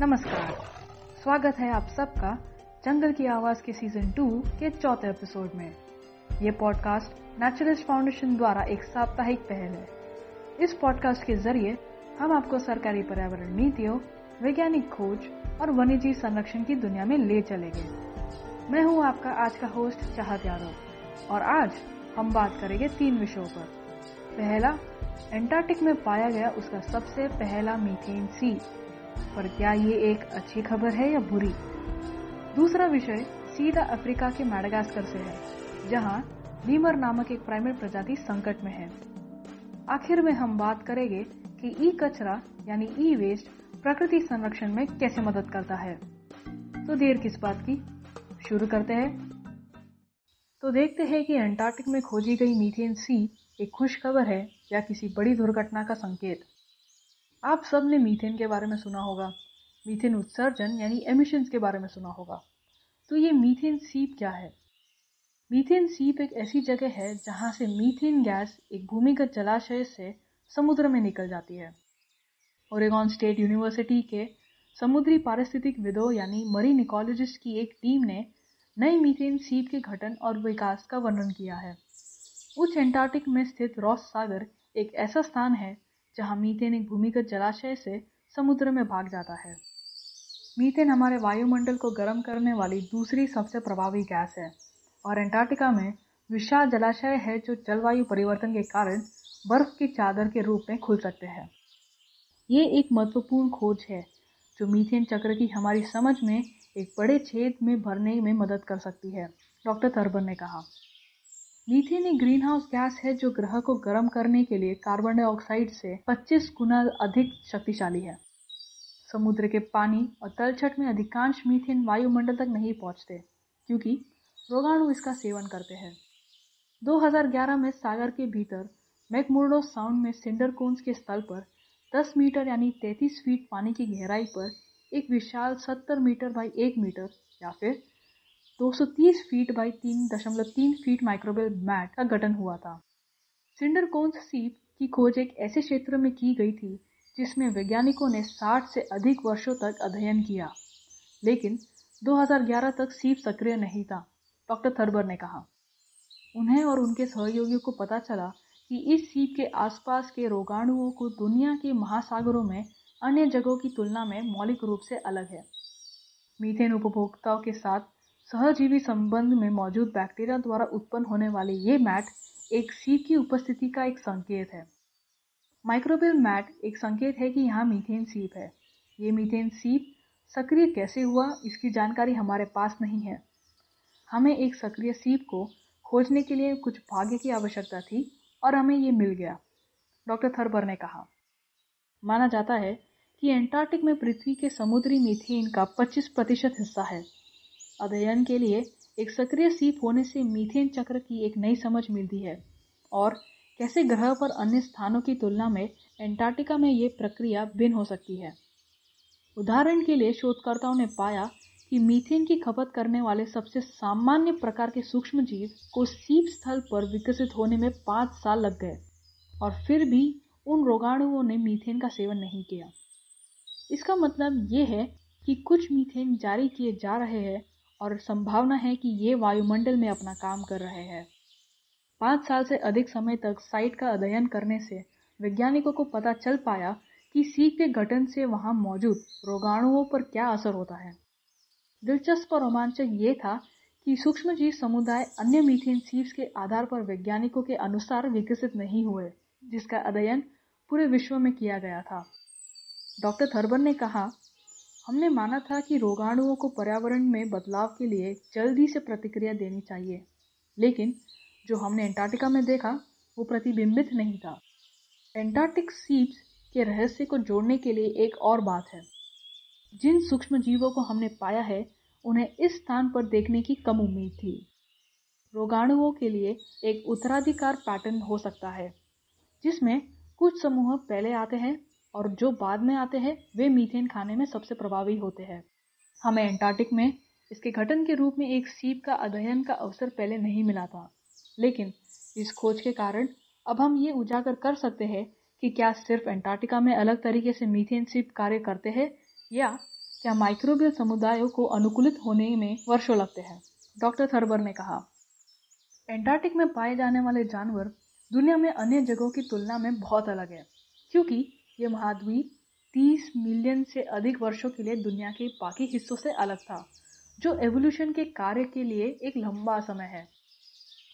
नमस्कार। स्वागत है आप सबका जंगल की आवाज़ के सीज़न टू के चौथे एपिसोड में। ये पॉडकास्ट नेचुरलिस्ट फाउंडेशन द्वारा एक साप्ताहिक पहल है। इस पॉडकास्ट के ज़रिए हम आपको सरकारी पर्यावरण नीतियों, वैज्ञानिक खोज और वन्यजीव संरक्षण की दुनिया में ले चलेंगे। मैं हूँ आपका आज का होस्ट चाहत यादव और आज हम बात करेंगे तीन विषयों पर। पहला एंटार्क्टिक में पाया गया उसका सबसे पहला मीथेन सी पर क्या ये एक अच्छी खबर है या बुरी? दूसरा विषय सीधा अफ्रीका के मैडागास्कर से है, जहाँ लीमर नामक एक प्राइमेट प्रजाति संकट में है। आखिर में हम बात करेंगे कि ई कचरा यानी ई वेस्ट प्रकृति संरक्षण में कैसे मदद करता है। तो देर किस बात की? शुरू करते हैं। तो देखते हैं कि अंटार्कटिक में खोजी गई मीथेन सी एक खुश खबर है या किसी बड़ी दुर्घटना का संकेत। आप सबने मीथेन के बारे में सुना होगा। मीथेन उत्सर्जन, यानी एमिशंस के बारे में सुना होगा। तो ये मीथेन सीप क्या है? मीथेन सीप एक ऐसी जगह है जहाँ से मीथेन गैस एक भूमिगत जलाशय से समुद्र में निकल जाती है। ओरेगॉन स्टेट यूनिवर्सिटी के समुद्री पारिस्थितिक विदों, यानी मरीन इकोलॉजिस्ट की एक टीम ने नई मीथेन सीप के गठन और विकास का वर्णन किया है। उच्च एंटार्क्टिक में स्थित रॉस सागर एक ऐसा स्थान है जहाँ मीथेन एक भूमिगत जलाशय से समुद्र में भाग जाता है। मीथेन हमारे वायुमंडल को गर्म करने वाली दूसरी सबसे प्रभावी गैस है और एंटार्क्टिका में विशाल जलाशय है जो जलवायु परिवर्तन के कारण बर्फ़ की चादर के रूप में खुल सकते हैं। ये एक महत्वपूर्ण खोज है जो मीथेन चक्र की हमारी समझ में एक बड़े छेद में भरने में मदद कर सकती है, डॉक्टर थर्बर ने कहा। मीथेन एक ग्रीन हाउस गैस है जो ग्रह को गर्म करने के लिए कार्बन डाइऑक्साइड से 25 गुना अधिक शक्तिशाली है। समुद्र के पानी और तलछट में अधिकांश मीथेन वायुमंडल तक नहीं पहुँचते, क्योंकि रोगाणु इसका सेवन करते हैं। 2011 में सागर के भीतर मैकमुर्डो साउंड में सिंडर कोन्स के स्थल पर 10 मीटर यानी 33 फीट पानी की गहराई पर एक विशाल 70 मीटर बाई 1 मीटर या फिर 230 feet by 3.3 feet microbial mat का गठन हुआ था। सिंडर कोन्स सीप की खोज एक ऐसे क्षेत्र में की गई थी, जिसमें वैज्ञानिकों ने 60 से अधिक वर्षों तक अध्ययन किया। लेकिन 2011 तक सीप सक्रिय नहीं था, डॉक्टर थर्बर ने कहा। उन्हें और उनके सहयोगियों को पता चला कि इस सीप के आसपास के रोगाणुओं को दुनिया के महासागरों में, अन्य जगहों की तुलना में मौलिक रूप से अलग है। मीथेन उपभोक्ताओं के साथ सहजीवी संबंध में मौजूद बैक्टीरिया द्वारा उत्पन्न होने वाले ये मैट एक सीप की उपस्थिति का एक संकेत है। माइक्रोबियल मैट एक संकेत है कि यहाँ मीथेन सीप है। ये मीथेन सीप सक्रिय कैसे हुआ, इसकी जानकारी हमारे पास नहीं है। हमें एक सक्रिय सीप को खोजने के लिए कुछ भाग्य की आवश्यकता थी और हमें ये मिल गया, डॉक्टर थर्बर ने कहा। माना जाता है कि एंटार्क्टिक में पृथ्वी के समुद्री मीथेन का 25 प्रतिशत हिस्सा है। अध्ययन के लिए एक सक्रिय सीप होने से मीथेन चक्र की एक नई समझ मिलती है। और कैसे ग्रह पर अन्य स्थानों की तुलना में एंटार्क्टिका में ये प्रक्रिया भिन्न हो सकती है? उदाहरण के लिए शोधकर्ताओं ने पाया कि मीथेन की खपत करने वाले सबसे सामान्य प्रकार के सूक्ष्म जीव को सीप स्थल पर विकसित होने में पाँच साल लग गए, और फिर भी उन रोगाणुओं ने मीथेन का सेवन नहीं किया। इसका मतलब ये है कि कुछ मीथेन जारी किए जा रहे हैं और संभावना है कि ये वायुमंडल में अपना काम कर रहे हैं। पाँच साल से अधिक समय तक साइट का अध्ययन करने से वैज्ञानिकों को पता चल पाया कि सीख के गठन से वहाँ मौजूद रोगाणुओं पर क्या असर होता है। दिलचस्प और रोमांचक ये था कि सूक्ष्मजीव समुदाय अन्य मीथेन सीप्स के आधार पर वैज्ञानिकों के अनुसार विकसित नहीं हुए, जिसका अध्ययन पूरे विश्व में किया गया था। डॉक्टर थर्बर ने कहा हमने माना था कि रोगाणुओं को पर्यावरण में बदलाव के लिए जल्दी से प्रतिक्रिया देनी चाहिए, लेकिन जो हमने एंटार्क्टिका में देखा, वो प्रतिबिंबित नहीं था। एंटार्क्टिक सीप्स के रहस्य को जोड़ने के लिए एक और बात है। जिन सूक्ष्म जीवों को हमने पाया है, उन्हें इस स्थान पर देखने की कम उम्मीद थी। रोगाणुओं के लिए एक उत्तराधिकार पैटर्न हो सकता है, जिसमें कुछ समूह पहले आते हैं और जो बाद में आते हैं, वे मीथेन खाने में सबसे प्रभावी होते हैं। हमें एंटार्क्टिक में इसके गठन के रूप में एक सीप का अध्ययन का अवसर पहले नहीं मिला था। लेकिन इस खोज के कारण अब हम ये उजागर कर सकते हैं कि क्या सिर्फ़ एंटार्क्टिका में अलग तरीके से मीथेन सीप कार्य करते हैं या क्या माइक्रोबियल समुदायों को अनुकूलित होने में वर्षों लगते हैं, डॉक्टर थर्बर ने कहा। एंटार्क्टिक में पाए जाने वाले जानवर दुनिया में अन्य जगहों की तुलना में बहुत अलग है, क्योंकि ये महाद्वीप 30 मिलियन से अधिक वर्षों के लिए दुनिया के बाकी हिस्सों से अलग था, जो एवोल्यूशन के कार्य के लिए एक लंबा समय है।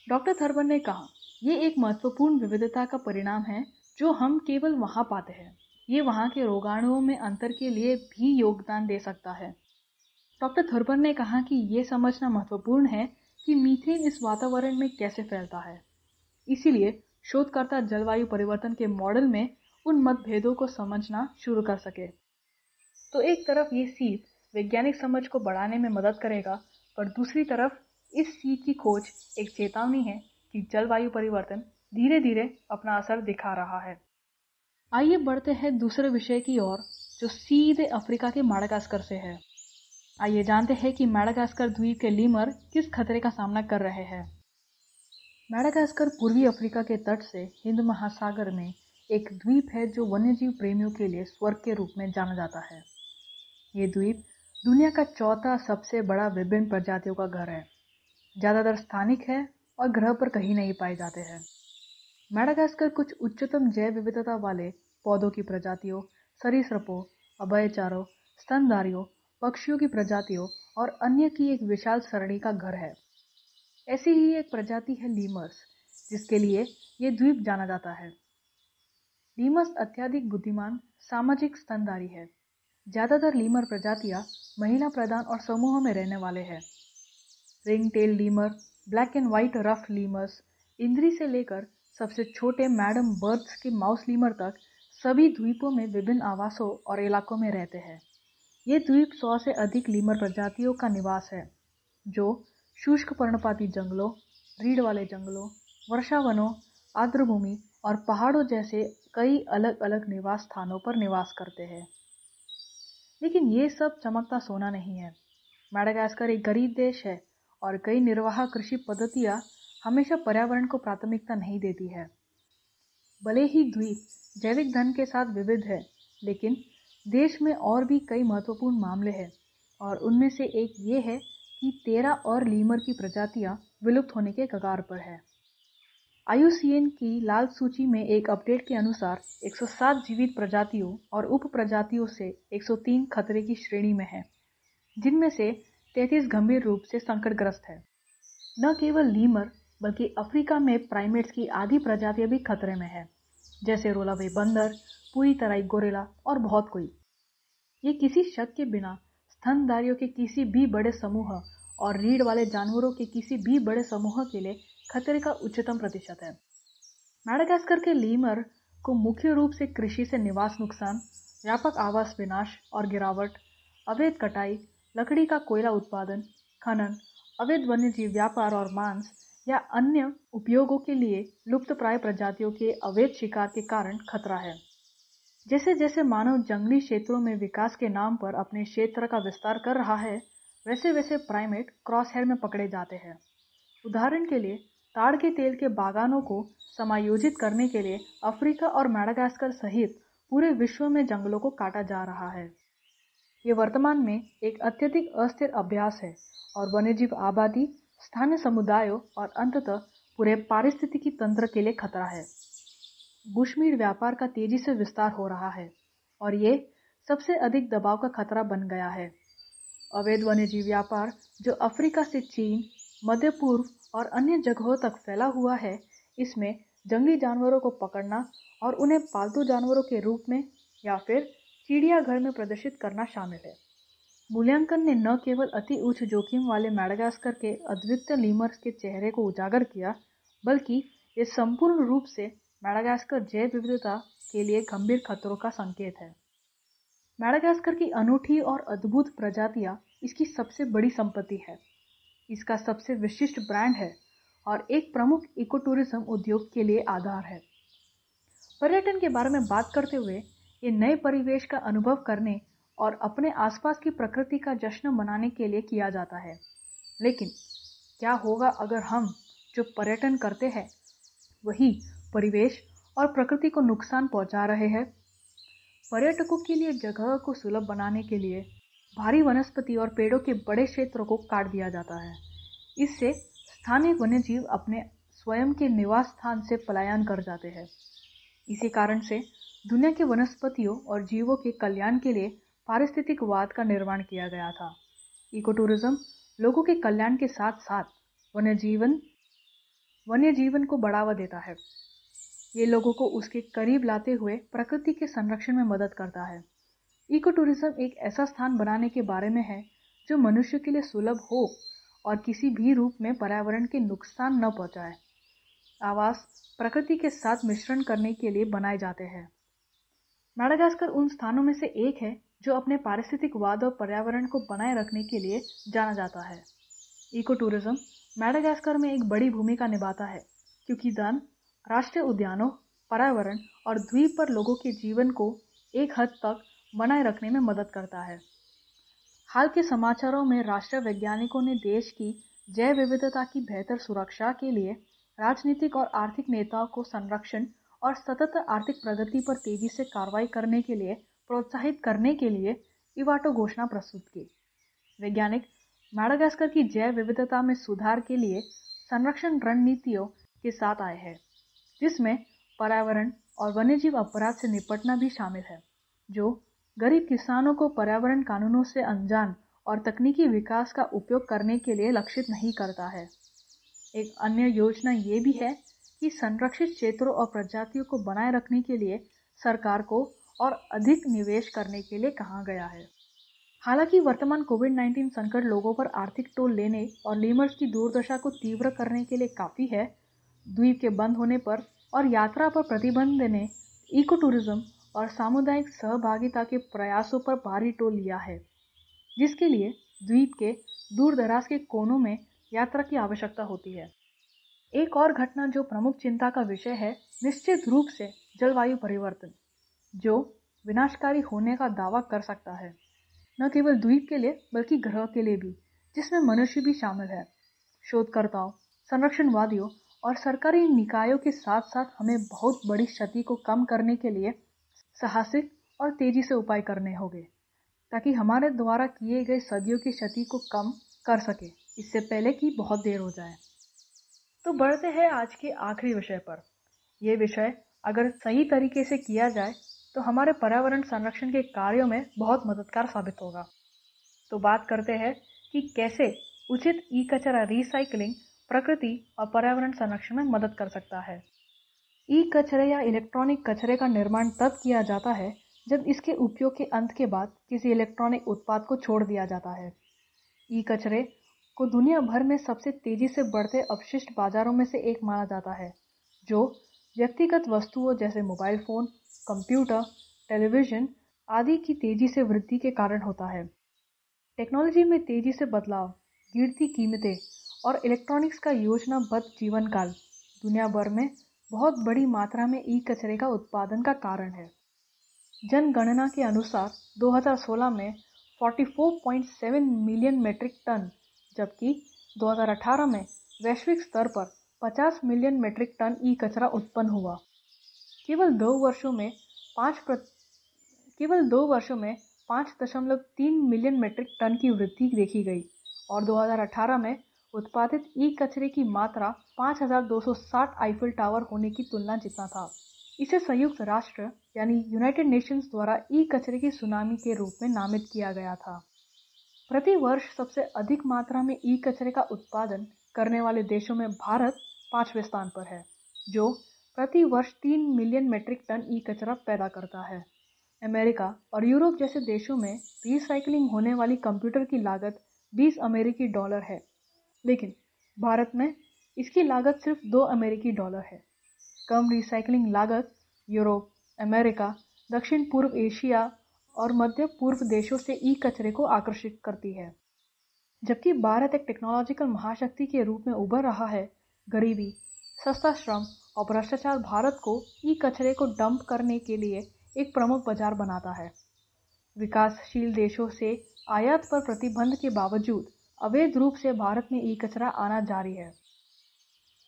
डॉक्टर थर्बर ने कहा, ये एक महत्वपूर्ण विविधता का परिणाम है जो हम केवल वहाँ पाते हैं। ये वहाँ के रोगाणुओं में अंतर के लिए भी योगदान दे सकता है। डॉक्टर थर्बर ने कहा कि ये समझना महत्वपूर्ण है कि मीथेन इस वातावरण में कैसे फैलता है। इसीलिए शोधकर्ता जलवायु परिवर्तन के मॉडल में उन मतभेदों को समझना शुरू कर सके। तो एक तरफ़ ये सीख वैज्ञानिक समझ को बढ़ाने में मदद करेगा, पर दूसरी तरफ़ इस सीख की खोज एक चेतावनी है कि जलवायु परिवर्तन धीरे धीरे अपना असर दिखा रहा है। आइए बढ़ते हैं दूसरे विषय की ओर, जो सीधे अफ्रीका के माडागास्कर से है। आइए जानते हैं कि मैडागास्कर द्वीप के लीमर किस खतरे का सामना कर रहे हैं। मैडागास्कर पूर्वी अफ्रीका के तट से हिंद महासागर में एक द्वीप है जो वन्यजीव प्रेमियों के लिए स्वर्ग के रूप में जाना जाता है। ये द्वीप दुनिया का चौथा सबसे बड़ा विभिन्न प्रजातियों का घर है। ज़्यादातर स्थानिक है और ग्रह पर कहीं नहीं पाए जाते हैं। मैडागास्कर कुछ उच्चतम जैव विविधता वाले पौधों की प्रजातियों, सरीसृपों अभयचारों स्तनधारियों, पक्षियों की प्रजातियों और अन्य की एक विशाल सरणी का घर है। ऐसी ही एक प्रजाति है लीमर्स, जिसके लिए ये द्वीप जाना जाता है। लीमर्स अत्यधिक बुद्धिमान, सामाजिक स्तनधारी है। ज़्यादातर लीमर प्रजातियाँ महिला प्रधान और समूह में रहने वाले हैं। Ring tail lemur, black and white ruff lemurs, indri से लेकर सबसे छोटे मैडम बर्ड्स के माउस लीमर तक सभी द्वीपों में विभिन्न आवासों और इलाकों में रहते हैं। ये द्वीप सौ से अधिक लीमर प्रजातियों का निवास है, जो शुष्क पर्णपाती जंगलों, रीढ़ वाले जंगलों, वर्षावनों, आर्द्रभूमि और पहाड़ों जैसे कई अलग अलग निवास स्थानों पर निवास करते हैं। लेकिन ये सब चमकता सोना नहीं है। मैडागास्कर एक गरीब देश है और कई निर्वाह कृषि पद्धतियाँ हमेशा पर्यावरण को प्राथमिकता नहीं देती है। भले ही द्वीप जैविक धन के साथ विविध है, लेकिन देश में और भी कई महत्वपूर्ण मामले हैं और उनमें से एक ये है कि तेरह और लीमर की प्रजातियाँ विलुप्त होने के कगार पर है। आयुसीएन की लाल सूची में एक अपडेट के अनुसार 107 जीवित प्रजातियों और उप प्रजातियों से 103 खतरे की श्रेणी में है, जिनमें से 33 गंभीर रूप से संकटग्रस्त है। न केवल लीमर, बल्कि अफ्रीका में प्राइमेट्स की आधी प्रजातियाँ भी खतरे में है, जैसे रोलावे बंदर, पूरी तरह गोरेला और बहुत कोई। ये किसी शक के बिना स्तनधारियों के किसी भी बड़े समूह और रीढ़ वाले जानवरों के किसी भी बड़े समूह के लिए खतरे का उच्चतम प्रतिशत है। मैडागास्कर के लीमर को मुख्य रूप से कृषि से निवास नुकसान, व्यापक आवास विनाश और गिरावट, अवैध कटाई, लकड़ी का कोयला उत्पादन, खनन, अवैध वन्यजीव व्यापार और मांस या अन्य उपयोगों के लिए लुप्त प्राय प्रजातियों के अवैध शिकार के कारण खतरा है। जैसे जैसे मानव जंगली क्षेत्रों में विकास के नाम पर अपने क्षेत्र का विस्तार कर रहा है वैसे वैसे प्राइमेट क्रॉस हेयर में पकड़े जाते हैं। उदाहरण के लिए ताड़ के तेल के बागानों को समायोजित करने के लिए अफ्रीका और मैडागास्कर सहित पूरे विश्व में जंगलों को काटा जा रहा है। ये वर्तमान में एक अत्यधिक अस्थिर अभ्यास है और वन्यजीव आबादी, स्थानीय समुदायों और अंततः पूरे पारिस्थितिकी तंत्र के लिए खतरा है। बुशमीर व्यापार का तेज़ी से विस्तार हो रहा है और ये सबसे अधिक दबाव का खतरा बन गया है। अवैध वन्यजीव व्यापार, जो अफ्रीका से चीन, मध्य पूर्व और अन्य जगहों तक फैला हुआ है, इसमें जंगली जानवरों को पकड़ना और उन्हें पालतू जानवरों के रूप में या फिर चिड़ियाघर में प्रदर्शित करना शामिल है। मूल्यांकन ने न केवल अति उच्च जोखिम वाले मैडागास्कर के अद्वितीय लीमर्स के चेहरे को उजागर किया, बल्कि ये संपूर्ण रूप से मैडागास्कर जैव विविधता के लिए गंभीर खतरों का संकेत है। मैडागास्कर की अनूठी और अद्भुत प्रजातियाँ इसकी सबसे बड़ी संपत्ति है। इसका सबसे विशिष्ट ब्रांड है और एक प्रमुख इको टूरिज़्म उद्योग के लिए आधार है। पर्यटन के बारे में बात करते हुए ये नए परिवेश का अनुभव करने और अपने आसपास की प्रकृति का जश्न मनाने के लिए किया जाता है। लेकिन क्या होगा अगर हम जो पर्यटन करते हैं, वही परिवेश और प्रकृति को नुकसान पहुँचा रहे हैं? पर्यटकों के लिए जगह को सुलभ बनाने के लिए भारी वनस्पति और पेड़ों के बड़े क्षेत्रों को काट दिया जाता है। इससे स्थानीय वन्यजीव अपने स्वयं के निवास स्थान से पलायन कर जाते हैं। इसी कारण से दुनिया के वनस्पतियों और जीवों के कल्याण के लिए पारिस्थितिकवाद का निर्माण किया गया था। इको टूरिज़्म लोगों के कल्याण के साथ साथ वन्य जीवन वन्य जीवन को बढ़ावा देता है। ये लोगों को उसके करीब लाते हुए प्रकृति के संरक्षण में मदद करता है। इको टूरिज़्म एक ऐसा स्थान बनाने के बारे में है जो मनुष्य के लिए सुलभ हो और किसी भी रूप में पर्यावरण के नुकसान न पहुँचाए। आवास प्रकृति के साथ मिश्रण करने के लिए बनाए जाते हैं। मैडागास्कर उन स्थानों में से एक है जो अपने पारिस्थितिकवाद और पर्यावरण को बनाए रखने के लिए जाना जाता है। इको टूरिज़्म मैडागास्कर में एक बड़ी भूमिका निभाता है क्योंकि दान, राष्ट्रीय उद्यानों, पर्यावरण और द्वीप पर लोगों के जीवन को एक हद तक बनाए रखने में मदद करता है। हाल के समाचारों में राष्ट्रीय वैज्ञानिकों ने देश की जैव विविधता की बेहतर सुरक्षा के लिए राजनीतिक और आर्थिक नेताओं को संरक्षण और सतत आर्थिक प्रगति पर तेज़ी से कार्रवाई करने के लिए, प्रोत्साहित करने के लिए इवाटो घोषणा प्रस्तुत की। वैज्ञानिक मैडागास्कर की जैव विविधता में सुधार के लिए संरक्षण रणनीतियों के साथ आए हैं, जिसमें पर्यावरण और वन्यजीव अपराध से निपटना भी शामिल है, जो गरीब किसानों को पर्यावरण कानूनों से अनजान और तकनीकी विकास का उपयोग करने के लिए लक्षित नहीं करता है। एक अन्य योजना ये भी है कि संरक्षित क्षेत्रों और प्रजातियों को बनाए रखने के लिए सरकार को और अधिक निवेश करने के लिए कहा गया है। हालाँकि वर्तमान कोविड 19 संकट लोगों पर आर्थिक टोल लेने और लीमर्स की दुर्दशा को तीव्र करने के लिए काफ़ी है। द्वीप के बंद होने पर और यात्रा पर प्रतिबंध ने इको टूरिज़्म और सामुदायिक सहभागिता के प्रयासों पर भारी टोल लिया है, जिसके लिए द्वीप के दूर दराज के कोनों में यात्रा की आवश्यकता होती है। एक और घटना जो प्रमुख चिंता का विषय है, निश्चित रूप से जलवायु परिवर्तन, जो विनाशकारी होने का दावा कर सकता है। न केवल द्वीप के लिए, बल्कि ग्रह के लिए भी, जिसमें मनुष्य भी शामिल है। शोधकर्ताओं, संरक्षणवादियों और सरकारी निकायों के साथ साथ हमें बहुत बड़ी क्षति को कम करने के लिए साहसिक और तेज़ी से उपाय करने होंगे, ताकि हमारे द्वारा किए गए सदियों की क्षति को कम कर सके। इससे पहले कि बहुत देर हो जाए। तो बढ़ते हैं आज के आखिरी विषय पर। यह विषय अगर सही तरीके से किया जाए तो हमारे पर्यावरण संरक्षण के कार्यों में बहुत मददगार साबित होगा। तो बात करते हैं कि कैसे उचित ई कचरा रिसाइकलिंग प्रकृति और पर्यावरण संरक्षण में मदद कर सकता है। ई कचरे या इलेक्ट्रॉनिक कचरे का निर्माण तब किया जाता है जब इसके उपयोग के अंत के बाद किसी इलेक्ट्रॉनिक उत्पाद को छोड़ दिया जाता है। ई कचरे को दुनिया भर में सबसे तेज़ी से बढ़ते अपशिष्ट बाजारों में से एक माना जाता है, जो व्यक्तिगत वस्तुओं जैसे मोबाइल फ़ोन, कंप्यूटर, टेलीविज़न आदि की तेज़ी से वृद्धि के कारण होता है। टेक्नोलॉजी में तेज़ी से बदलाव, गिरती कीमतें और इलेक्ट्रॉनिक्स का योजनाबद्ध जीवन काल दुनिया भर में बहुत बड़ी मात्रा में ई कचरे का उत्पादन का कारण है। जनगणना के अनुसार 2016 में 44.7 मिलियन मीट्रिक टन, जबकि 2018 में वैश्विक स्तर पर 50 मिलियन मीट्रिक टन ई कचरा उत्पन्न हुआ। केवल दो वर्षों में पाँच प्र... केवल दो वर्षों में पाँच दशमलव तीन मिलियन मीट्रिक टन की वृद्धि देखी गई, और 2018 में उत्पादित ई कचरे की मात्रा 5,260 आईफिल टावर होने की तुलना जितना था। इसे संयुक्त राष्ट्र यानी यूनाइटेड नेशंस द्वारा ई कचरे की सुनामी के रूप में नामित किया गया था। प्रति वर्ष सबसे अधिक मात्रा में ई कचरे का उत्पादन करने वाले देशों में भारत पाँचवें स्थान पर है जो प्रति वर्ष तीन मिलियन मेट्रिक टन ई कचरा पैदा करता है। अमेरिका और यूरोप जैसे देशों में रिसाइकलिंग होने वाली कंप्यूटर की लागत 20 अमेरिकी डॉलर है। लेकिन भारत में इसकी लागत सिर्फ़ दो अमेरिकी डॉलर है। कम रिसाइकलिंग लागत यूरोप, अमेरिका, दक्षिण पूर्व एशिया और मध्य पूर्व देशों से ई कचरे को आकर्षित करती है। जबकि भारत एक टेक्नोलॉजिकल महाशक्ति के रूप में उभर रहा है, गरीबी, सस्ता श्रम और भ्रष्टाचार भारत को ई कचरे को डंप करने के लिए एक प्रमुख बाज़ार बनाता है। विकासशील देशों से आयात पर प्रतिबंध के बावजूद अवैध रूप से भारत में ई कचरा आना जारी है।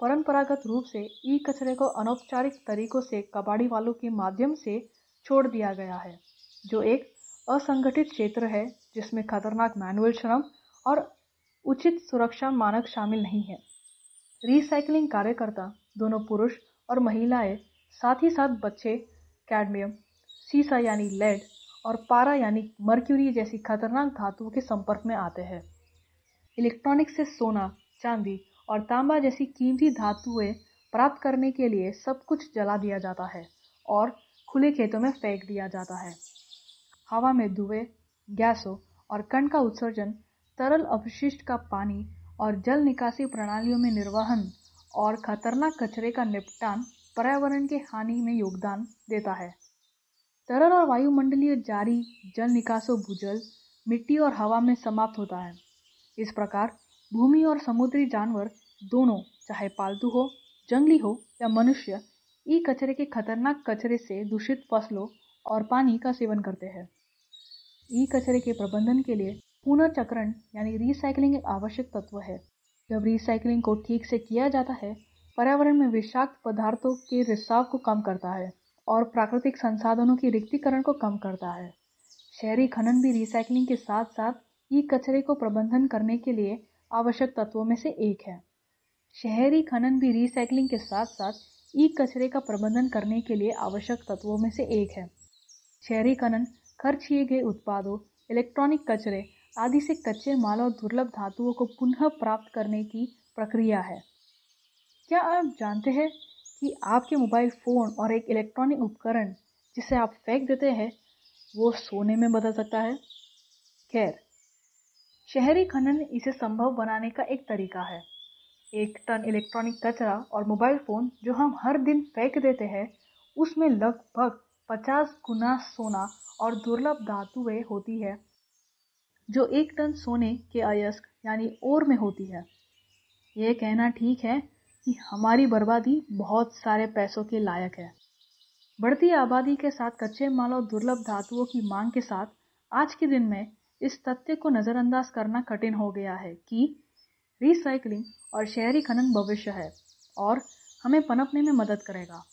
परंपरागत रूप से ई कचरे को अनौपचारिक तरीकों से कबाड़ी वालों के माध्यम से छोड़ दिया गया है, जो एक असंगठित क्षेत्र है, जिसमें खतरनाक मैनुअल श्रम और उचित सुरक्षा मानक शामिल नहीं है। रिसाइकलिंग कार्यकर्ता, दोनों पुरुष और महिलाएँ, साथ ही साथ बच्चे, कैडमियम, सीसा यानी लेड और पारा यानी मर्क्यूरी जैसी खतरनाक धातुओं के संपर्क में आते हैं। इलेक्ट्रॉनिक से सोना, चांदी और तांबा जैसी कीमती धातुएँ प्राप्त करने के लिए सब कुछ जला दिया जाता है और खुले खेतों में फेंक दिया जाता है। हवा में धुएँ, गैसों और कण का उत्सर्जन, तरल अपशिष्ट का पानी और जल निकासी प्रणालियों में निर्वहन और खतरनाक कचरे का निपटान पर्यावरण के हानि में योगदान देता है। तरल और वायुमंडलीय जारी जल निकासों भूजल मिट्टी और हवा में समाप्त होता है। इस प्रकार भूमि और समुद्री जानवर दोनों, चाहे पालतू हो, जंगली हो या मनुष्य, ई कचरे के खतरनाक कचरे से दूषित फ़सलों और पानी का सेवन करते हैं। ई कचरे के प्रबंधन के लिए पुनर्चक्रण यानी रिसाइकलिंग एक आवश्यक तत्व है। जब रिसाइकलिंग को ठीक से किया जाता है, पर्यावरण में विषाक्त पदार्थों के रिसाव को कम करता है और प्राकृतिक संसाधनों की रिक्तिकरण को कम करता है। शहरी खनन भी रिसाइकलिंग के साथ साथ ई कचरे को प्रबंधन करने के लिए आवश्यक तत्वों में से एक है। शहरी खनन भी रिसाइकलिंग के साथ साथ ई कचरे का प्रबंधन करने के लिए आवश्यक तत्वों में से एक है। शहरी खनन, खर्च किए गए उत्पादों इलेक्ट्रॉनिक कचरे आदि से कच्चे माल और दुर्लभ धातुओं को पुनः प्राप्त करने की प्रक्रिया है। क्या आप जानते हैं कि आपके मोबाइल फ़ोन और एक इलेक्ट्रॉनिक उपकरण जिसे आप फेंक देते हैं, वो सोने में बदल सकता है? खैर शहरी खनन इसे संभव बनाने का एक तरीका है। एक टन इलेक्ट्रॉनिक कचरा और मोबाइल फ़ोन जो हम हर दिन फेंक देते हैं, उसमें लगभग 50 गुना सोना और दुर्लभ धातुएँ होती है, जो एक टन सोने के अयस्क यानी ओर में होती है। यह कहना ठीक है कि हमारी बर्बादी बहुत सारे पैसों के लायक है। बढ़ती आबादी के साथ कच्चे माल और दुर्लभ धातुओं की मांग के साथ आज के दिन में इस तथ्य को नज़रअंदाज करना कठिन हो गया है कि रिसाइकलिंग और शहरी खनन भविष्य है और हमें पनपने में मदद करेगा।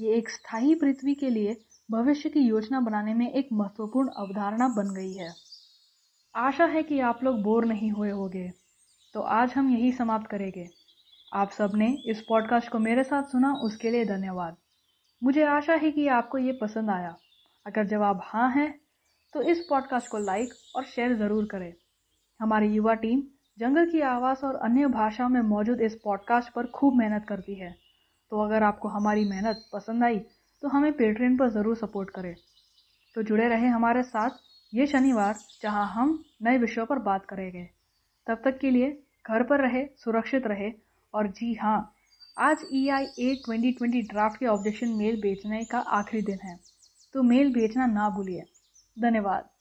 ये एक स्थायी पृथ्वी के लिए भविष्य की योजना बनाने में एक महत्वपूर्ण अवधारणा बन गई है। आशा है कि आप लोग बोर नहीं हुए होंगे। तो आज हम यही समाप्त करेंगे। आप सबने इस पॉडकास्ट को मेरे साथ सुना, उसके लिए धन्यवाद। मुझे आशा है कि आपको ये पसंद आया। अगर जवाब हाँ है तो इस पॉडकास्ट को लाइक और शेयर ज़रूर करें। हमारी युवा टीम जंगल की आवाज़ और अन्य भाषाओं में मौजूद इस पॉडकास्ट पर खूब मेहनत करती है। तो अगर आपको हमारी मेहनत पसंद आई तो हमें पेट्रेन पर ज़रूर सपोर्ट करें। तो जुड़े रहे हमारे साथ ये शनिवार, जहाँ हम नए विषयों पर बात करेंगे। तब तक के लिए घर पर रहे, सुरक्षित रहे और जी हाँ आज E I A twenty twenty draft के ऑब्जेक्शन मेल बेचने का आखिरी दिन है। तो मेल भेजना ना भूलिए। धन्यवाद।